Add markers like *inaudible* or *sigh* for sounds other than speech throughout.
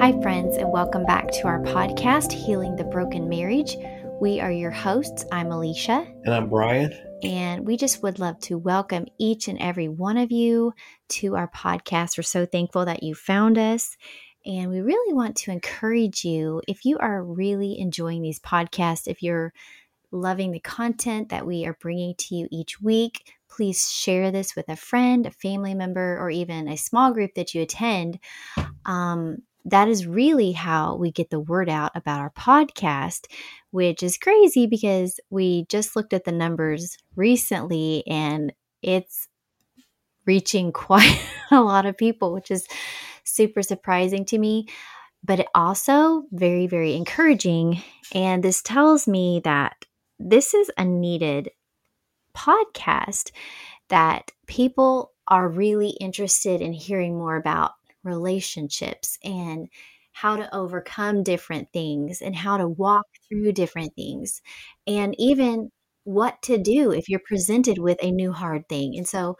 Hi, friends, and welcome back to our podcast, Healing the Broken Marriage. We are your hosts. I'm Elisha. And I'm Brian. And we just would love to welcome each and every one of you to our podcast. We're so thankful that you found us. And we really want to encourage you if you are really enjoying these podcasts, if you're loving the content that we are bringing to you each week, please share this with a friend, a family member, or even a small group that you attend. Um, that is really how we get the word out about our podcast, which is crazy because we just looked at the numbers recently and it's reaching *laughs* quite a lot of people, which is super surprising to me, but it also very, very encouraging. And this tells me that this is a needed podcast that people are really interested in hearing more about relationships and how to overcome different things and how to walk through different things and even what to do if you're presented with a new hard thing. And so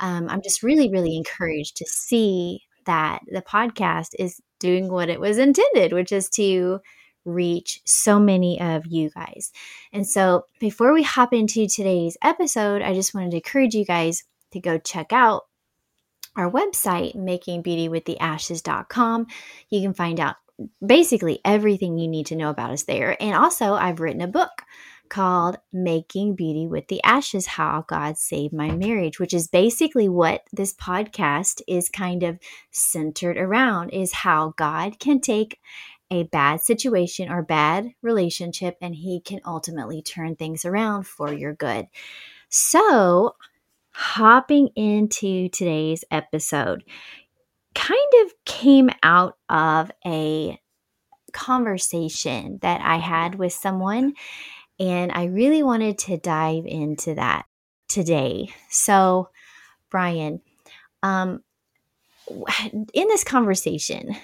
um, I'm just really, really encouraged to see that the podcast is doing what it was intended, which is to reach so many of you guys. And so before we hop into today's episode, I just wanted to encourage you guys to go check out our website, makingbeautywiththeashes.com. You can find out basically everything you need to know about us there. And also, I've written a book called Making Beauty with the Ashes How God Saved My Marriage, which is basically what this podcast is kind of centered around is how God can take a bad situation or bad relationship and he can ultimately turn things around for your good. So, hopping into today's episode kind of came out of a conversation that I had with someone, and I really wanted to dive into that today. So, Brian, um, in this conversation,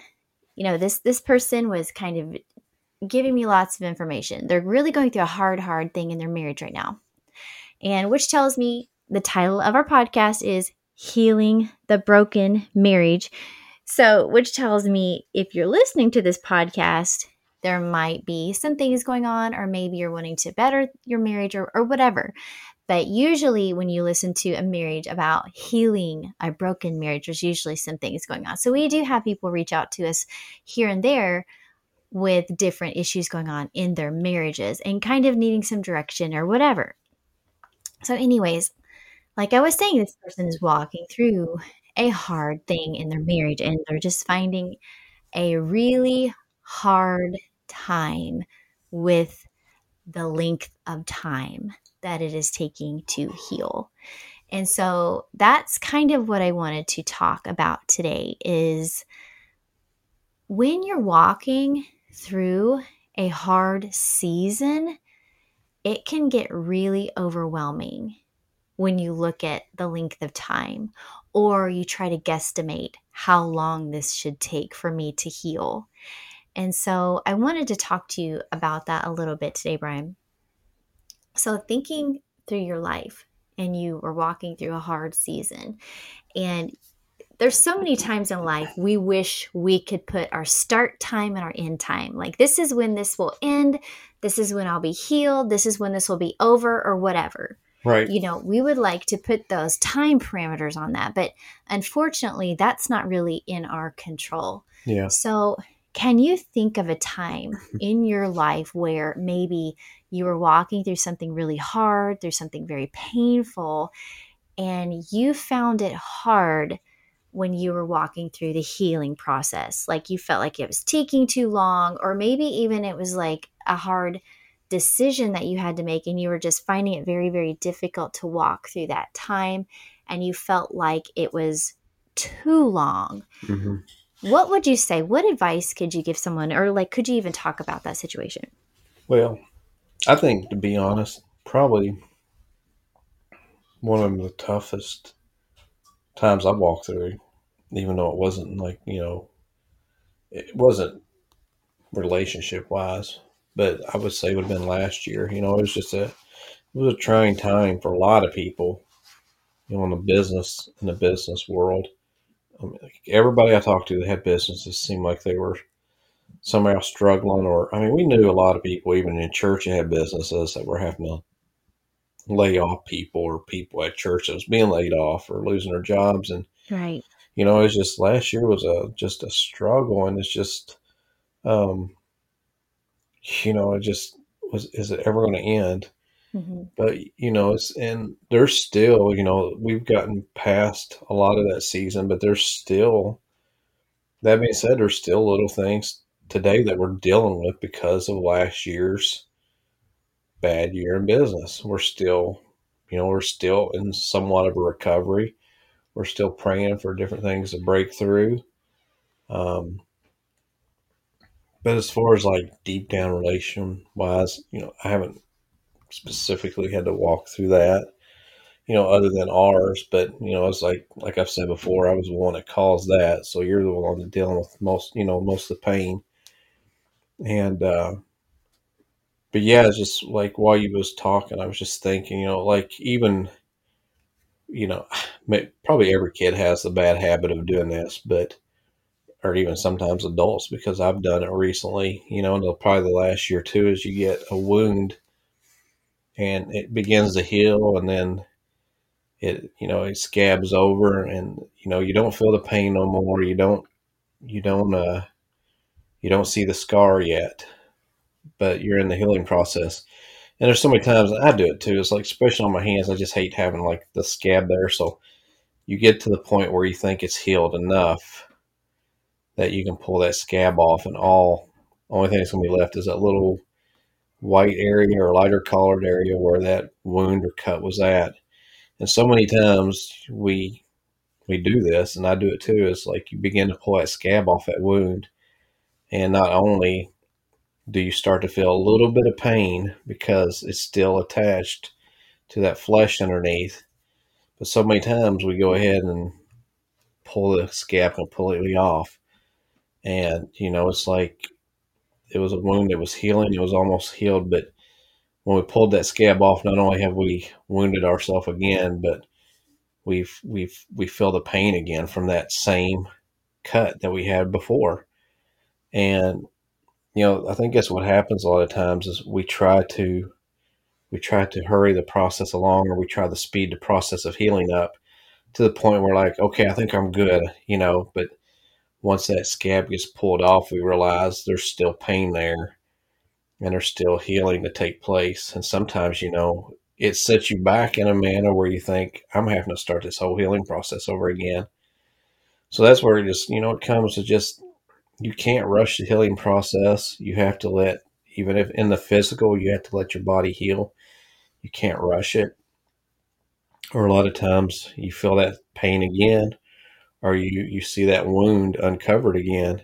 you know, this this person was kind of giving me lots of information. They're really going through a hard, hard thing in their marriage right now, and which tells me the title of our podcast is Healing the Broken Marriage. So, which tells me if you're listening to this podcast, there might be some things going on, or maybe you're wanting to better your marriage or, or whatever. But usually, when you listen to a marriage about healing a broken marriage, there's usually some things going on. So, we do have people reach out to us here and there with different issues going on in their marriages and kind of needing some direction or whatever. So, anyways, like I was saying, this person is walking through a hard thing in their marriage and they're just finding a really hard time with the length of time that it is taking to heal. And so that's kind of what I wanted to talk about today is when you're walking through a hard season, it can get really overwhelming when you look at the length of time or you try to guesstimate how long this should take for me to heal. And so I wanted to talk to you about that a little bit today, Brian. So, thinking through your life and you were walking through a hard season, and there's so many times in life we wish we could put our start time and our end time. Like, this is when this will end. This is when I'll be healed. This is when this will be over, or whatever. Right. You know, we would like to put those time parameters on that, but unfortunately, that's not really in our control. Yeah. So, can you think of a time *laughs* in your life where maybe you were walking through something really hard, through something very painful, and you found it hard when you were walking through the healing process? Like you felt like it was taking too long, or maybe even it was like a hard decision that you had to make and you were just finding it very, very difficult to walk through that time and you felt like it was too long. Mm-hmm. What would you say? What advice could you give someone, or like, could you even talk about that situation? Well, I think to be honest, probably one of the toughest times I walked through, even though it wasn't like, you know, it wasn't relationship wise, but I would say it would have been last year. You know, it was just a it was a trying time for a lot of people, you know, in the business in the business world. I mean, like everybody I talked to that had businesses seemed like they were somehow struggling, or I mean, we knew a lot of people, even in church, that had businesses that were having to lay off people, or people at churches being laid off or losing their jobs, and Right. you know, it's just last year was a just a struggle, and it's just, um, you know, it just was. Is it ever going to end? hmm But you know, it's and there's still, you know, we've gotten past a lot of that season, but there's still. That being said, there's still little things today that we're dealing with because of last year's bad year in business. We're still, you know, we're still in somewhat of a recovery. We're still praying for different things to break through. Um, but as far as like deep down relation wise, you know, I haven't specifically had to walk through that, you know, other than ours. But, you know, it's like, like I've said before, I was the one that caused that. So you're the one that's dealing with most, you know, most of the pain. And, uh, but yeah, it's just like while you was talking, I was just thinking, you know, like even, you know, *sighs* probably every kid has the bad habit of doing this, but, or even sometimes adults, because I've done it recently, you know, and probably the last year too, is you get a wound and it begins to heal and then it, you know, it scabs over and, you know, you don't feel the pain no more. You don't, you don't, uh, you don't see the scar yet, but you're in the healing process. And there's so many times I do it too. It's like, especially on my hands, I just hate having like the scab there. So you get to the point where you think it's healed enough that you can pull that scab off, and all only thing that's gonna be left is that little white area or lighter colored area where that wound or cut was at. And so many times we we do this, and I do it too. is like you begin to pull that scab off that wound, and not only do you start to feel a little bit of pain because it's still attached to that flesh underneath, but so many times we go ahead and pull the scab completely off. And, you know, it's like it was a wound that was healing, it was almost healed, but when we pulled that scab off, not only have we wounded ourselves again, but we've we've we feel the pain again from that same cut that we had before. And you know, I think that's what happens a lot of times is we try to we try to hurry the process along or we try to speed the process of healing up to the point where like, okay, I think I'm good, you know, but once that scab gets pulled off, we realize there's still pain there and there's still healing to take place. And sometimes, you know, it sets you back in a manner where you think, I'm having to start this whole healing process over again. So that's where it just, you know, it comes to just, you can't rush the healing process. You have to let, even if in the physical, you have to let your body heal. You can't rush it. Or a lot of times you feel that pain again, or you, you see that wound uncovered again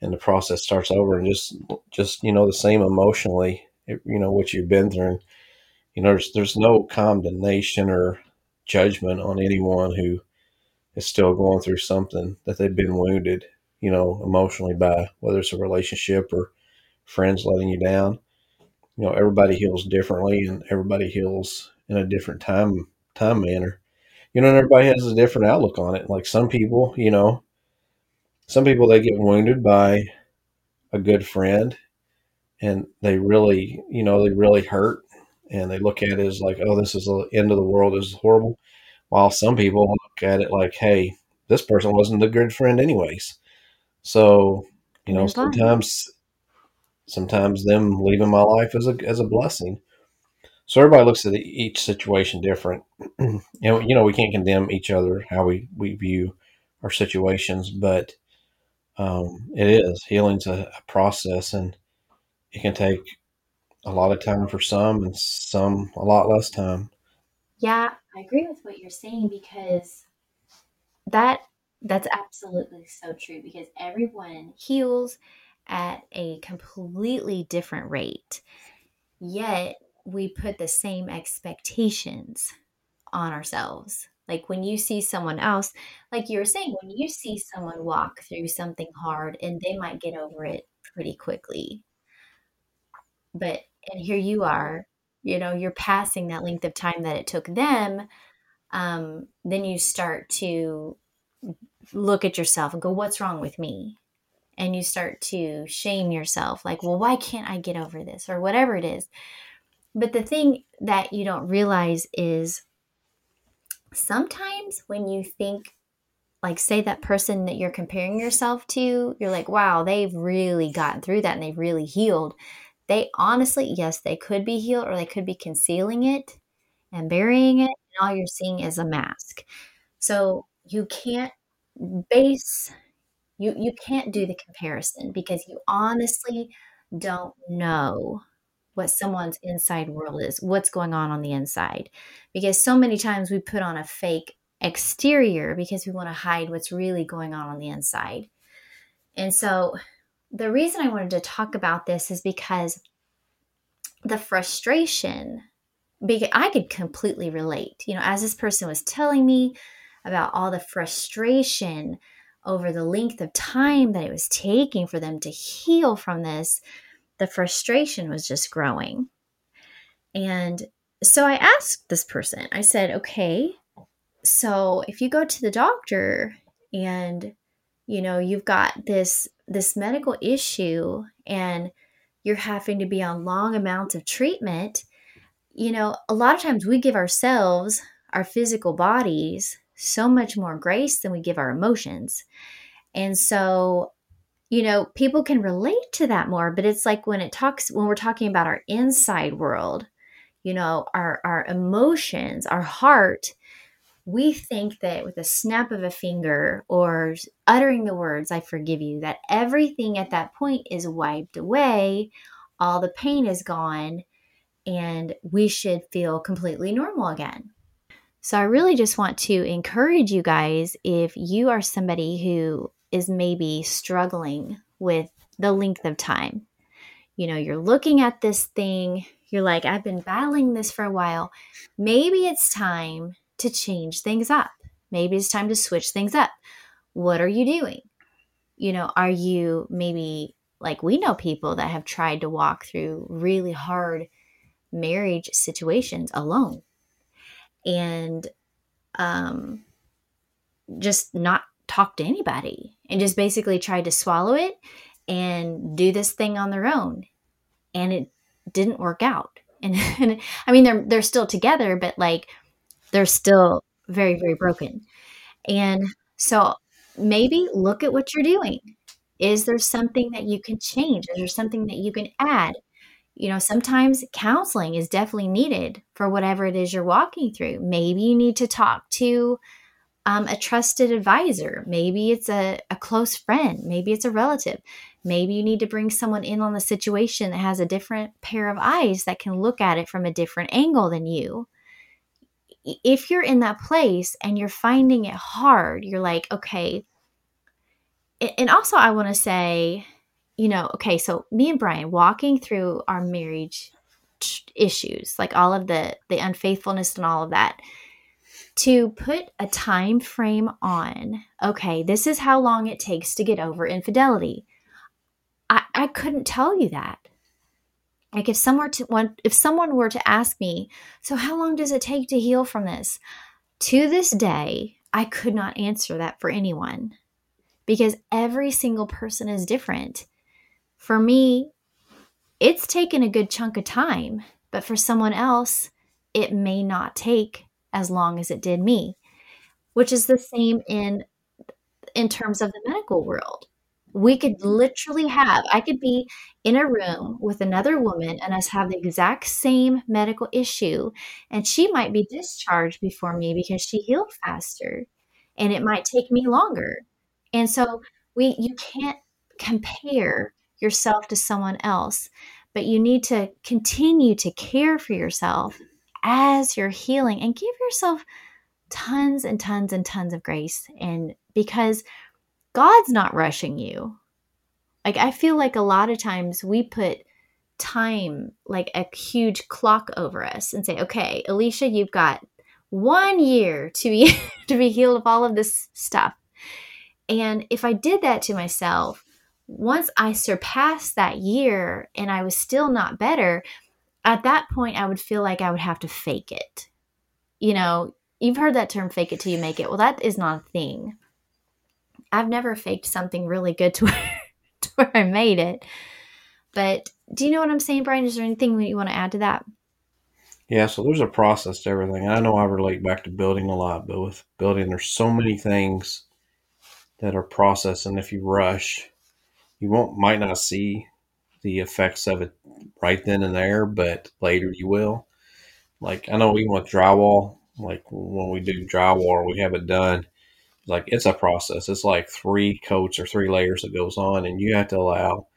and the process starts over and just just you know the same emotionally you know what you've been through. And, you know there's, there's no condemnation or judgment on anyone who is still going through something that they've been wounded you know emotionally by whether it's a relationship or friends letting you down. You know everybody heals differently and everybody heals in a different time time manner you know everybody has a different outlook on it. Like some people you know some people they get wounded by a good friend and they really you know they really hurt and they look at it as like oh this is the end of the world this is horrible. While some people look at it like hey this person wasn't a good friend anyways. So you know sometimes sometimes them leaving my life as a as a blessing so everybody looks at each situation different *clears throat* and you know we can't condemn each other how we we view our situations but um, it is healing's a, a process, and it can take a lot of time for some, and some a lot less time. Yeah, I agree with what you're saying because that that's absolutely so true because everyone heals at a completely different rate. Yet we put the same expectations on ourselves. Like when you see someone else, like you were saying, when you see someone walk through something hard and they might get over it pretty quickly. But, and here you are, you know, you're passing that length of time that it took them. Um, then you start to look at yourself and go, what's wrong with me? and you start to shame yourself like, well, why can't I get over this or whatever it is. But the thing that you don't realize is sometimes when you think like say that person that you're comparing yourself to, you're like, wow, they've really gotten through that and they've really healed. They honestly, yes, they could be healed or they could be concealing it and burying it, and all you're seeing is a mask. So you can't base you you can't do the comparison because you honestly don't know what mm-hmm. someone's inside world is, what's going on on the inside. Because so many times we put on a fake exterior because we want to hide what's really going on on the inside. And so the reason I wanted to talk about this is because the frustration because I could completely relate. You know, as this person was telling me about all the frustration over the length of time that it was taking for them to heal from this, the frustration was just growing. And so I asked this person, I said, okay, so if you go to the doctor and you know you've got this this medical issue and you're having to be on long amounts of treatment you know a lot of times we give ourselves our physical bodies so much more grace than we give our emotions and so you know people can relate to that more but it's like when it talks when we're talking about our inside world you know our our emotions our heart we think that with a snap of a finger or uttering the words, I forgive you, that everything at that point is wiped away, all the pain is gone, and we should feel completely normal again. So, I really just want to encourage you guys if you are somebody who is maybe struggling with the length of time, you know, you're looking at this thing, you're like, I've been battling this for a while. Maybe it's time to change things up. Maybe it's time to switch things up. What are you doing? You know, are you maybe like we know people that have tried to walk through really hard marriage situations alone and um just not talk to anybody and just basically tried to swallow it and do this thing on their own and it didn't work out *laughs* and, and i mean they're they're still together but like they're still very, very broken. And so maybe look at what you're doing. Is there something that you can change? Is there something that you can add? You know, sometimes counseling is definitely needed for whatever it is you're walking through. Maybe you need to talk to um, a trusted advisor. Maybe it's a, a close friend. Maybe it's a relative. Maybe you need to bring someone in on the situation that has a different pair of eyes that can look at it from a different angle than you if you're in that place and you're finding it hard, you're like, okay. And also, I want to say, you know, okay, so me and Brian walking through our marriage issues, like all of the the unfaithfulness and all of that, to put a time frame on, okay, this is how long it takes to get over infidelity. I, I couldn't tell you that. Like if someone to if someone were to ask me, so how long does it take to heal from this? To this day, I could not answer that for anyone because every single person is different. For me, it's taken a good chunk of time, but for someone else, it may not take as long as it did me, which is the same in in terms of the medical world. We could literally have i could be in a room with another woman and us have the exact same medical issue and she might be discharged before me because she healed faster and it might take me longer. And so we you can't compare yourself to someone else but you need to continue to care for yourself as you're healing and give yourself tons and tons and tons of grace and because God's not rushing you. Like, I feel like a lot of times we put time, like a huge clock over us, and say, okay, Elisha, you've got one year to be, *laughs* to be healed of all of this stuff. And if I did that to myself, once I surpassed that year and I was still not better, at that point, I would feel like I would have to fake it. You know, you've heard that term fake it till you make it. Well, that is not a thing. I've never faked something really good to *laughs* where I made it. But do you know what I'm saying, Brian? Is there anything you want to add to that? Yeah, so there's a process to everything. I know I relate back to building a lot, but with building, there's so many things that are processed, and if you rush, you won't might not see the effects of it right then and there, but later you will. Like I know even with drywall, like when we do drywall, we have it done. Like it's a process. It's like three coats or three layers that goes on, and you have to allow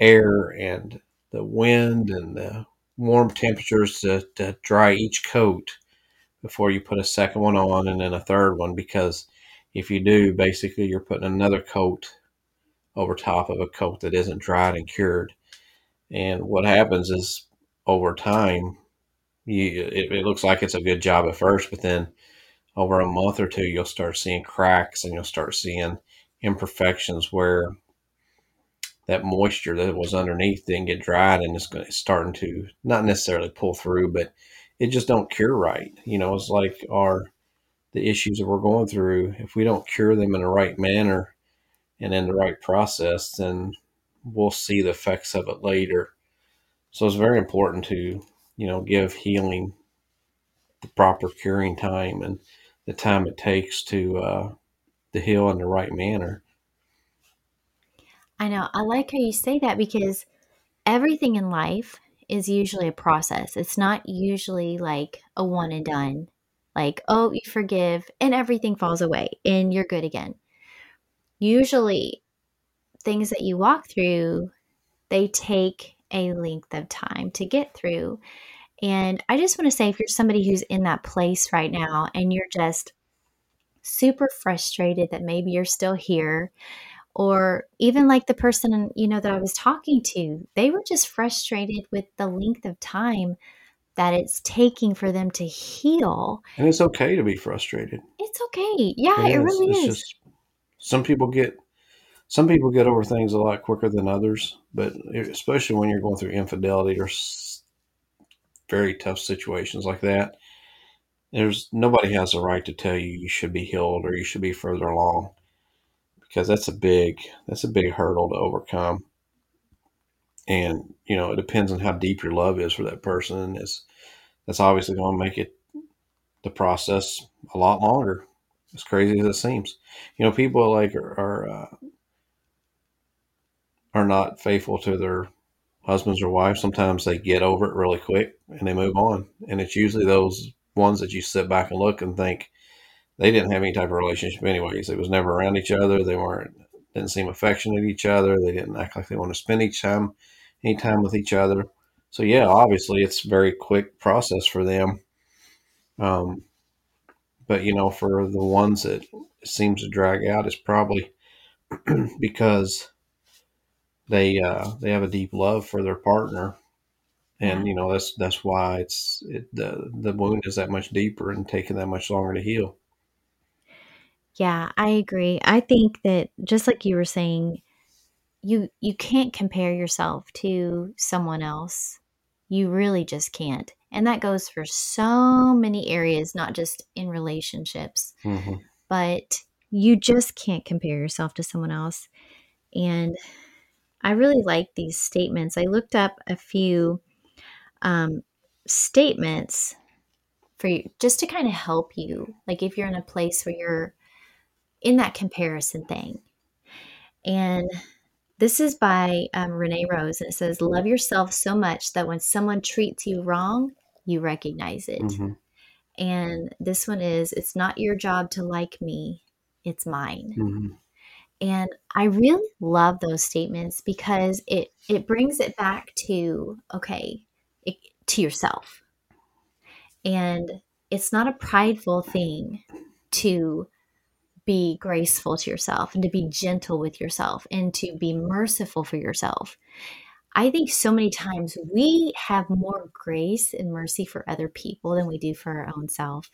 air and the wind and the warm temperatures to, to dry each coat before you put a second one on and then a third one because if you do basically you're putting another coat over top of a coat that isn't dried and cured and what happens is over time you it, it looks like it's a good job at first but then over a month or two you'll start seeing cracks and you'll start seeing imperfections where that moisture that was underneath didn't get dried and it's, it's starting to not necessarily pull through, but it just don't cure right. You know, it's like our the issues that we're going through. If we don't cure them in the right manner and in the right process, then we'll see the effects of it later. So it's very important to you know give healing the proper curing time and the time it takes to uh, to heal in the right manner. I know. I like how you say that because everything in life is usually a process. It's not usually like a one and done. Like, oh, you forgive and everything falls away and you're good again. Usually, things that you walk through, they take a length of time to get through. And I just want to say if you're somebody who's in that place right now and you're just super frustrated that maybe you're still here or even like the person you know that I was talking to they were just frustrated with the length of time that it's taking for them to heal. And it's okay to be frustrated. It's okay. Yeah it, it really it's is. just, some people get some people get over things a lot quicker than others but especially when you're going through infidelity or very tough situations like that there's nobody has a right to tell you you should be healed or you should be further along because that's a big that's a big hurdle to overcome. And you know, it depends on how deep your love is for that person, it's that's obviously going to make it the process a lot longer. As crazy as it seems, you know, people like are are, uh, are not faithful to their husbands or wives. Sometimes they get over it really quick and they move on, and it's usually those ones that you sit back and look and think, they didn't have any type of relationship anyways. They was never around each other. They weren't didn't seem affectionate each other. They didn't act like they want to spend each time any time with each other. So yeah, obviously it's very quick process for them. Um, but you know, for the ones that seems to drag out, it's probably *clears throat* because they uh, they have a deep love for their partner, and you know that's that's why it's it, the the wound is that much deeper and taking that much longer to heal. Yeah, I agree. I think that just like you were saying, you you can't compare yourself to someone else. You really just can't. And that goes for so many areas, not just in relationships. Mm-hmm. But you just can't compare yourself to someone else. And I really like these statements. I looked up a few um, statements for you just to kind of help you. Like if you're in a place where you're in that comparison thing. And this is by um, Renee Rose, and it says, Love yourself so much that when someone treats you wrong, you recognize it. Mm-hmm. And this one is, It's not your job to like me, it's mine. Mm-hmm. And I really love those statements because it, it brings it back to, okay, it, to yourself. And it's not a prideful thing to be graceful to yourself and to be gentle with yourself and to be merciful for yourself. I think so many times we have more grace and mercy for other people than we do for our own self.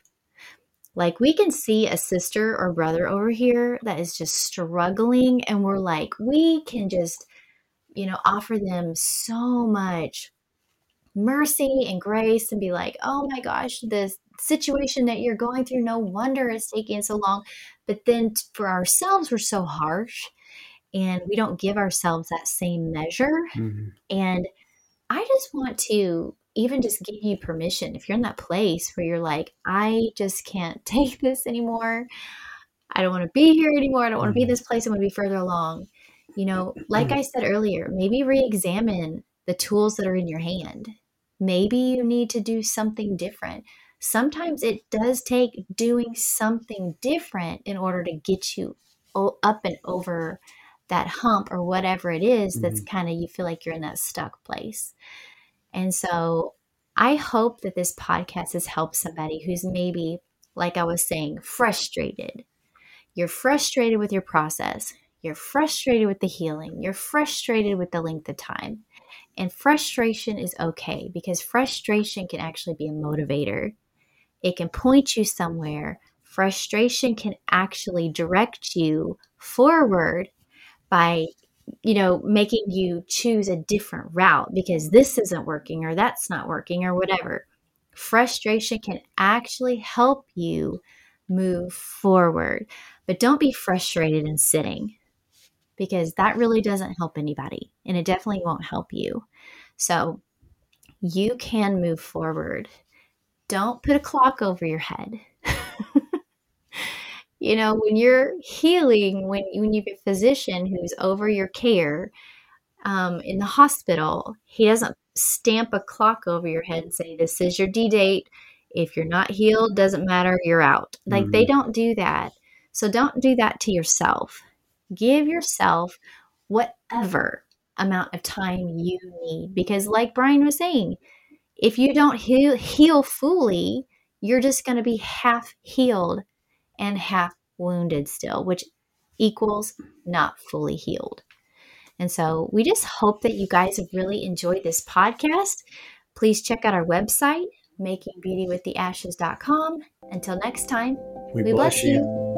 Like we can see a sister or brother over here that is just struggling, and we're like, we can just, you know, offer them so much mercy and grace and be like, oh my gosh, this situation that you're going through, no wonder it's taking so long. But then for ourselves, we're so harsh and we don't give ourselves that same measure. Mm-hmm. And I just want to even just give you permission if you're in that place where you're like, I just can't *laughs* take this anymore. I don't want to be here anymore. I don't want to be in Mhm. this place. I want to be further along. You know, like I said earlier, maybe re examine the tools that are in your hand. Maybe you need to do something different. Sometimes it does take doing something different in order to get you up and over that hump or whatever it is that's mm-hmm. kind of you feel like you're in that stuck place. And so I hope that this podcast has helped somebody who's maybe, like I was saying, frustrated. You're frustrated with your process. You're frustrated with the healing. You're frustrated with the length of time. And frustration is okay because frustration can actually be a motivator. It can point you somewhere. Frustration can actually direct you forward by you know making you choose a different route because this isn't working or that's not working or whatever. Frustration can actually help you move forward. But don't be frustrated and sitting because that really doesn't help anybody and it definitely won't help you. So you can move forward don't put a clock over your head. *laughs* You know when you're healing when, when you have a physician who's over your care um, in the hospital he doesn't stamp a clock over your head and say this is your d date if you're not healed doesn't matter you're out. Like they don't do that. So don't do that to yourself. Give yourself whatever amount of time you need because like brian was saying if you don't heal, heal fully you're just going to be half healed and half wounded still, which equals not fully healed. And so we just hope that you guys have really enjoyed this podcast. Please check out our website, makingbeautywiththeashes.com. Until next time, We, we bless, bless you. you.